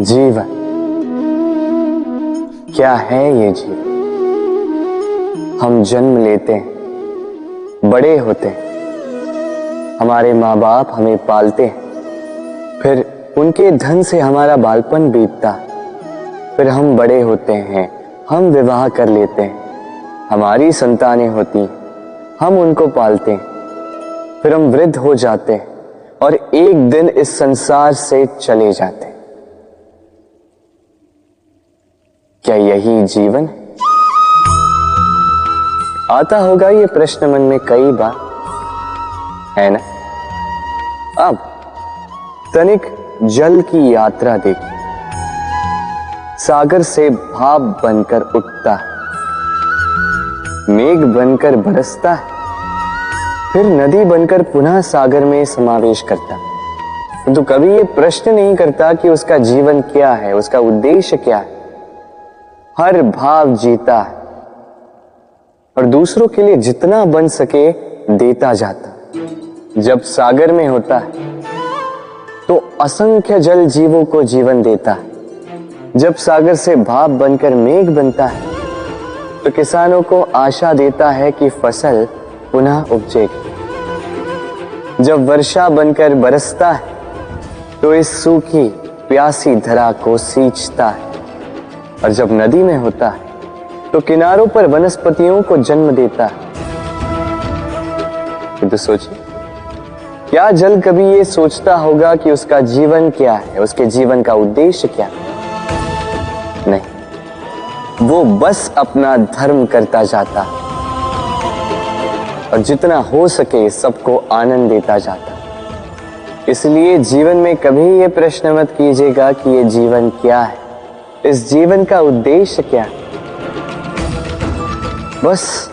जीवन क्या है ये जीवन हम जन्म लेते हैं, बड़े होते हैं। हमारे माँ बाप हमें पालते हैं। फिर उनके धन से हमारा बालपन बीतता फिर हम बड़े होते हैं, हम विवाह कर लेते हैं। हमारी संतानें होती हम उनको पालते हैं। फिर हम वृद्ध हो जाते हैं और एक दिन इस संसार से चले जाते क्या यही जीवन? आता होगा ये प्रश्न मन में कई बार। है ना? अब, तनिक जल की यात्रा देखी। सागर से भाप बनकर उठता है। मेघ बनकर बरसता है। फिर नदी बनकर पुनः सागर में समावेश करता परंतु तो कभी ये प्रश्न नहीं करता कि उसका जीवन क्या है, उसका उद्देश्य क्या है। हर भाव जीता है। और दूसरों के लिए जितना बन सके देता जाता। जब सागर में होता है तो असंख्य जल जीवों को जीवन देता है। जब सागर से भाप बनकर मेघ बनता है तो किसानों को आशा देता है कि फ़सल पुनः उपजेगी। जब वर्षा बनकर बरसता है तो इस सूखी, प्यासी धरा को सींचता है। और जब नदी में होता है तो किनारों पर वनस्पतियों को जन्म देता है। तो सोचिए, क्या जल कभी ये सोचता होगा कि उसका जीवन क्या है, उसके जीवन का उद्देश्य क्या है? नहीं, वो बस अपना धर्म करता जाता और जितना हो सके सबको आनंद देता जाता इसलिए जीवन में कभी ये प्रश्न मत कीजिएगा कि ये जीवन क्या है। इस जीवन का उद्देश्य क्या बस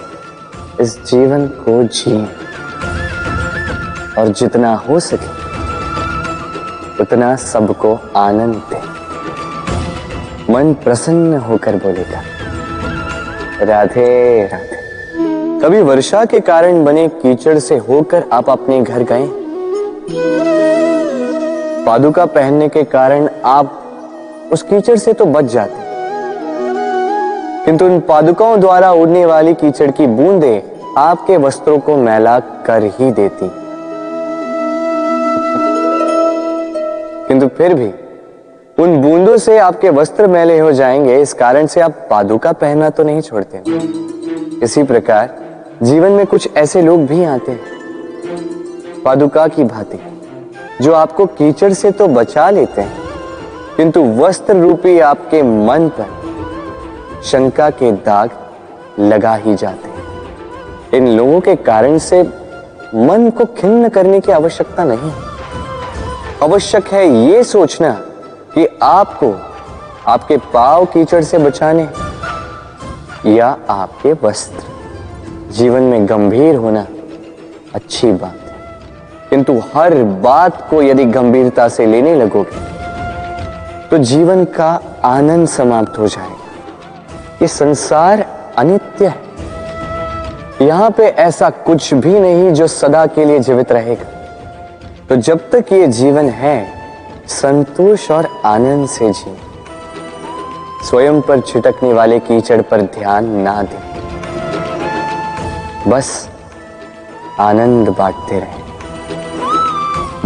इस जीवन को जी और जितना हो सके, उतना सबको आनंद दे। मन प्रसन्न होकर बोलेगा, राधे राधे। कभी वर्षा के कारण बने कीचड़ से होकर आप अपने घर गए? पादुका पहनने के कारण आप उस कीचड़ से तो बच जाते। किंतु उन पादुकाओं द्वारा उड़ने वाली कीचड़ की बूंदे आपके वस्त्रों को मैला कर ही देती। किंतु फिर भी उन बूंदों से आपके वस्त्र मैले हो जाएँगे, इस कारण से आप पादुका पहनना तो नहीं छोड़ते। इसी प्रकार जीवन में कुछ ऐसे लोग भी आते हैं। पादुका की भांति, जो आपको कीचड़ से तो बचा लेते हैं। किंतु वस्त्र रूपी आपके मन पर शंका के दाग लगा ही जाते हैं। इन लोगों के कारण से मन को खिन्न करने की आवश्यकता नहीं। आवश्यक है यह सोचना कि आपको आपके पाव कीचड़ से बचाने या आपके वस्त्र। जीवन में गंभीर होना अच्छी बात है। किंतु हर बात को यदि गंभीरता से लेने लगोगे तो जीवन का आनंद समाप्त हो जाएगा ये संसार अनित्य है। यहाँ पे ऐसा कुछ भी नहीं जो सदा के लिए जीवित रहेगा। तो जब तक ये जीवन है, संतोष और आनंद से जी स्वयं पर छिटकने वाले कीचड़ पर ध्यान ना दे। बस आनंद बांटते रहे।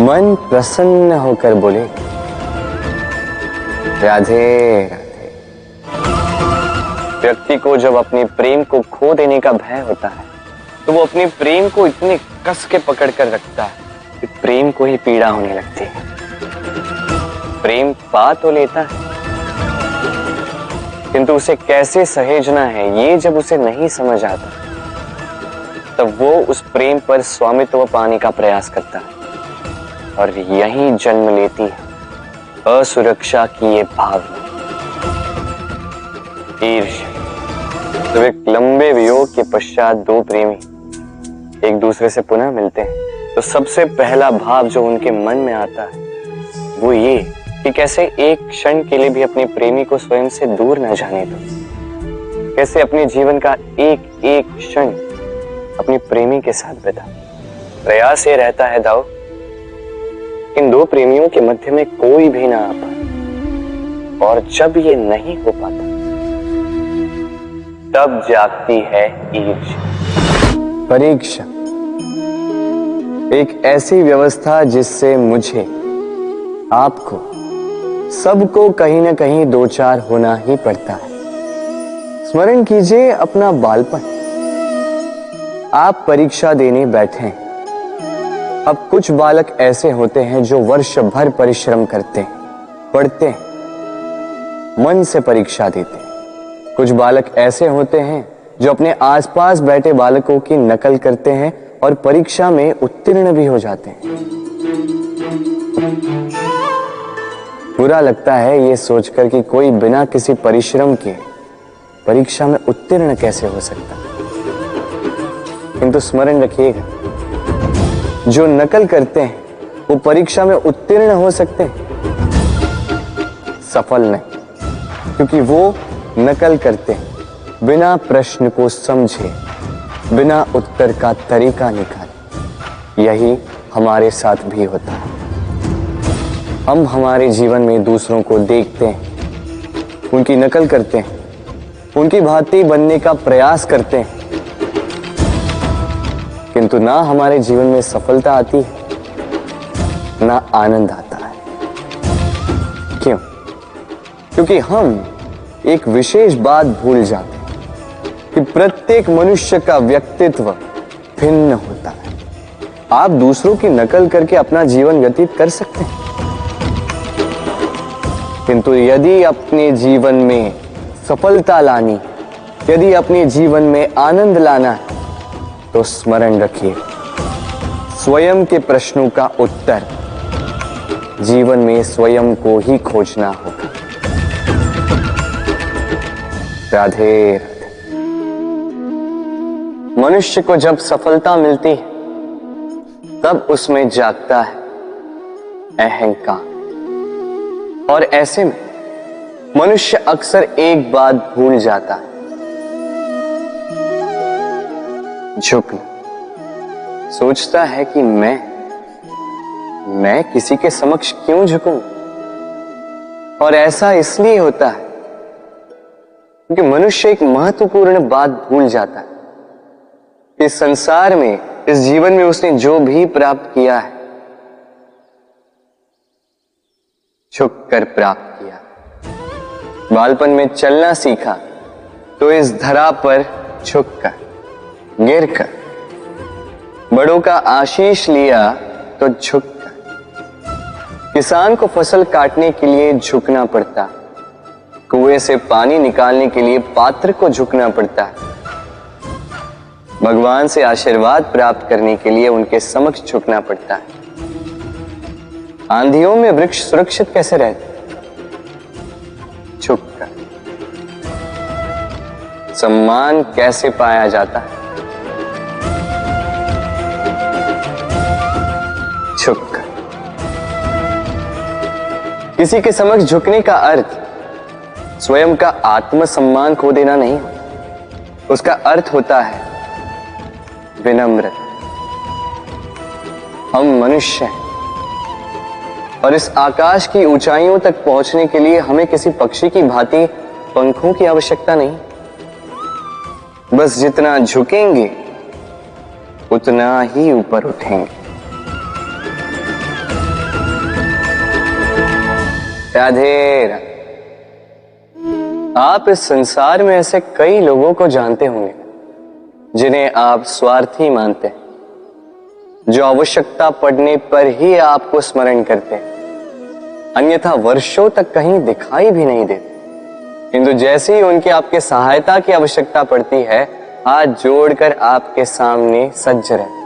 मन प्रसन्न होकर बोलेगा राधे। राधे व्यक्ति को जब अपने प्रेम को खो देने का भय होता है तो वो अपने प्रेम को इतने कस के पकड़ कर रखता है कि प्रेम को ही पीड़ा होने लगती है। प्रेम पा तो लेता है, किंतु उसे कैसे सहेजना है, ये जब उसे नहीं समझ आता, तब वो उस प्रेम पर स्वामित्व पाने का प्रयास करता है और यही जन्म लेती है। असुरक्षा की ये भावना तो एक लंबे वियोग के पश्चात दो प्रेमी एक दूसरे से पुनः मिलते हैं तो सबसे पहला भाव जो उनके मन में आता है, वो ये कि कैसे एक क्षण के लिए भी अपने प्रेमी को स्वयं से दूर न जाने दो। कैसे अपने जीवन का एक एक क्षण अपने प्रेमी के साथ बिता प्रयास ये रहता है, दाऊ इन दो प्रेमियों के मध्य में कोई भी ना आ पाए। और जब ये नहीं हो पाता, तब जागती है ईर्ष परीक्षा। एक ऐसी व्यवस्था जिससे मुझे, आपको, सबको कहीं ना कहीं दो चार होना ही पड़ता है। स्मरण कीजिए अपना बालपन आप परीक्षा देने बैठे हैं। अब कुछ बालक ऐसे होते हैं जो वर्ष भर परिश्रम करते हैं, पढ़ते हैं, मन से परीक्षा देते हैं। कुछ बालक ऐसे होते हैं जो अपने आसपास बैठे बालकों की नकल करते हैं और परीक्षा में उत्तीर्ण भी हो जाते हैं। बुरा लगता है ये सोचकर कि कोई बिना किसी परिश्रम के परीक्षा में उत्तीर्ण कैसे हो सकता? किंतु स्मरण रखिएगा जो नकल करते हैं, वो परीक्षा में उत्तीर्ण हो सकते हैं। सफल नहीं, क्योंकि वो नकल करते हैं। बिना प्रश्न को समझे, बिना उत्तर का तरीका निकाले, यही हमारे साथ भी होता है। हम हमारे जीवन में दूसरों को देखते हैं, उनकी नकल करते हैं, उनकी भांति बनने का प्रयास करते हैं। किंतु ना हमारे जीवन में सफलता आती है, ना आनंद आता है। क्यों? क्योंकि हम एक विशेष बात भूल जाते हैं कि प्रत्येक मनुष्य का व्यक्तित्व भिन्न होता है। आप दूसरों की नकल करके अपना जीवन व्यतीत कर सकते हैं। किंतु यदि अपने जीवन में सफलता लानी, यदि अपने जीवन में आनंद लाना है तो स्मरण रखिए, स्वयं के प्रश्नों का उत्तर जीवन में स्वयं को ही खोजना होगा। राधे मनुष्य को जब सफलता मिलती है, तब उसमें जागता है अहंकार। और ऐसे में मनुष्य अक्सर एक बात भूल जाता है झुकना सोचता है कि मैं मैं किसी के समक्ष क्यों झुकूं? और ऐसा इसलिए होता है क्योंकि मनुष्य एक महत्वपूर्ण बात भूल जाता है। इस संसार में, इस जीवन में उसने जो भी प्राप्त किया है, झुक कर प्राप्त किया। बालपन में चलना सीखा तो इस धरा पर झुककर गिरकर बड़ों का आशीष लिया तो झुककर किसान को फ़सल काटने के लिए झुकना पड़ता। कुएँ से पानी निकालने के लिए पात्र को झुकना पड़ता। भगवान से आशीर्वाद प्राप्त करने के लिए उनके समक्ष झुकना पड़ता। है आंधियों में वृक्ष सुरक्षित कैसे रहते? छुप कर सम्मान कैसे पाया जाता? है कर किसी के समक्ष झुकने का अर्थ स्वयं का आत्मसम्मान खो देना नहीं उसका अर्थ होता है विनम्र। हम मनुष्य हैं और इस आकाश की ऊंचाइयों तक पहुँचने के लिए हमें किसी पक्षी की भांति पंखों की आवश्यकता नहीं। बस जितना झुकेंगे, उतना ही ऊपर उठेंगे। राधे आप इस संसार में ऐसे कई लोगों को जानते होंगे, जिन्हें आप स्वार्थी मानते हैं, जो आवश्यकता पड़ने पर ही आपको स्मरण करते हैं, अन्यथा वर्षों तक कहीं दिखाई भी नहीं देते। किंतु जैसे ही उनकी आपके सहायता की आवश्यकता पड़ती है, हाथ जोड़कर आपके सामने सज्ज रहे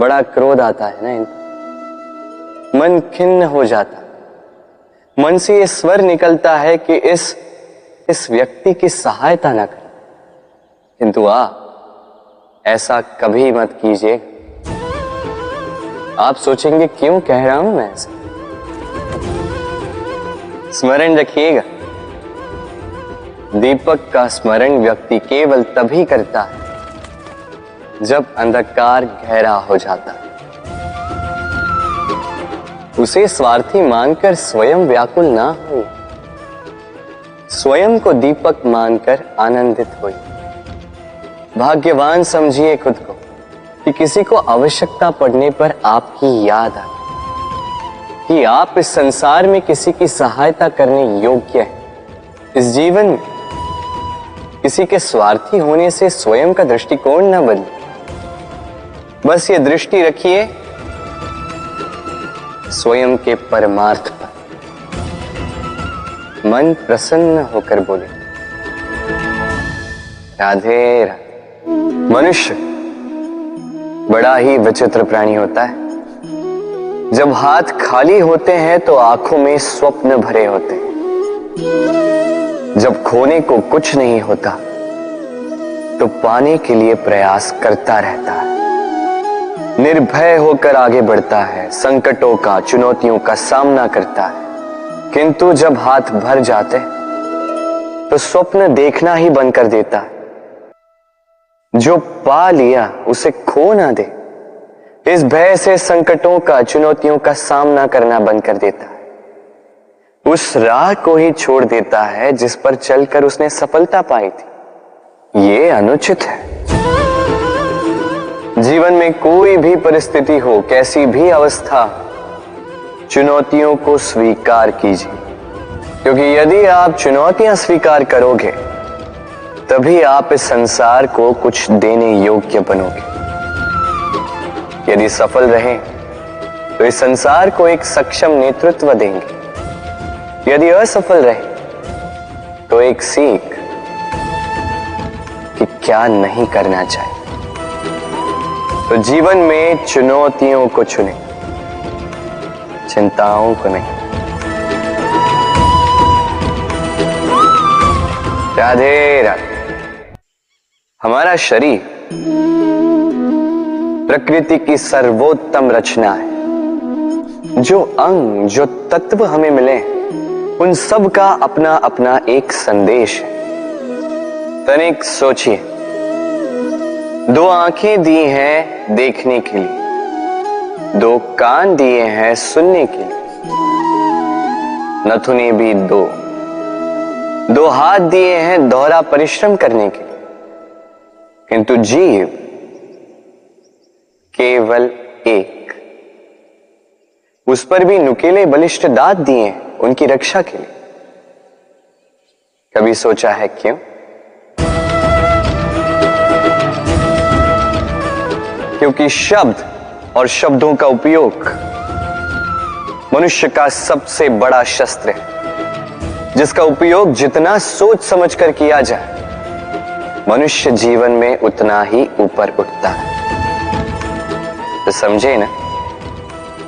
बड़ा क्रोध आता है ना इनको। मन खिन्न हो जाता मन से ये स्वर निकलता है कि इस इस व्यक्ति की सहायता ना करें। किंतु आ, ऐसा कभी मत कीजिए। आप सोचेंगे, क्यों कह रहा हूँ मैं ऐसा? स्मरण रखिएगा। दीपक का स्मरण व्यक्ति केवल तभी करता है जब अंधकार गहरा हो जाता है। उसे स्वार्थी मानकर स्वयं व्याकुल ना हो स्वयं को दीपक मानकर आनंदित हुई। भाग्यवान समझिए खुद को कि किसी को आवश्यकता पड़ने पर आपकी याद आ कि आप इस संसार में किसी की सहायता करने योग्य हैं। इस जीवन में किसी के स्वार्थी होने से स्वयं का दृष्टिकोण न बदले। बस ये दृष्टि रखिए स्वयं के परमार्थ पर। मन प्रसन्न होकर बोले, राधे मनुष्य बड़ा ही विचित्र प्राणी होता है। जब हाथ खाली होते हैं तो आँखों में स्वप्न भरे होते हैं। जब खोने को कुछ नहीं होता तो पाने के लिए प्रयास करता रहता है। निर्भय होकर आगे बढ़ता है, संकटों का, चुनौतियों का सामना करता है। किंतु जब हाथ भर जाते तो स्वप्न देखना ही बंद कर देता जो पा लिया, उसे खो ना दे। इस भय से संकटों का, चुनौतियों का सामना करना बंद कर देता है। उस राह को ही छोड़ देता है, जिस पर चलकर उसने सफलता पाई थी। ये अनुचित है। जीवन में कोई भी परिस्थिति हो, कैसी भी अवस्था, चुनौतियों को स्वीकार कीजिए। क्योंकि यदि आप चुनौतियाँ स्वीकार करोगे, तभी आप इस संसार को कुछ देने योग्य बनोगे। यदि सफल रहे तो इस संसार को एक सक्षम नेतृत्व देंगे। यदि असफल रहे तो एक सीख कि क्या नहीं करना चाहिए। तो जीवन में चुनौतियों को चुने, चिंताओं को नहीं। राधे राधे। हमारा शरीर प्रकृति की सर्वोत्तम रचना है। जो अंग, जो तत्व हमें मिले उन सब का अपना अपना एक संदेश है। तनिक सोचिए। दो आँखें दी हैं देखने के लिए, दो कान दिए हैं सुनने के लिए। नथुने भी दो। दो हाथ दिए हैं दोहरा परिश्रम करने के लिए। किंतु जीव केवल एक। उस पर भी नुकेले बलिष्ठ दांत दिए हैं उनकी रक्षा के लिए। कभी सोचा है क्यों? क्योंकि शब्द और शब्दों का उपयोग मनुष्य का सबसे बड़ा शस्त्र है, जिसका उपयोग जितना सोच समझकर किया जाए, मनुष्य जीवन में उतना ही ऊपर उठता है। तो समझे ना?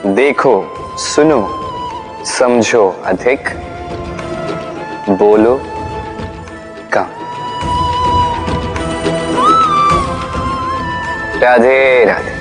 देखो, सुनो, समझो अधिक, बोलो राधे राधे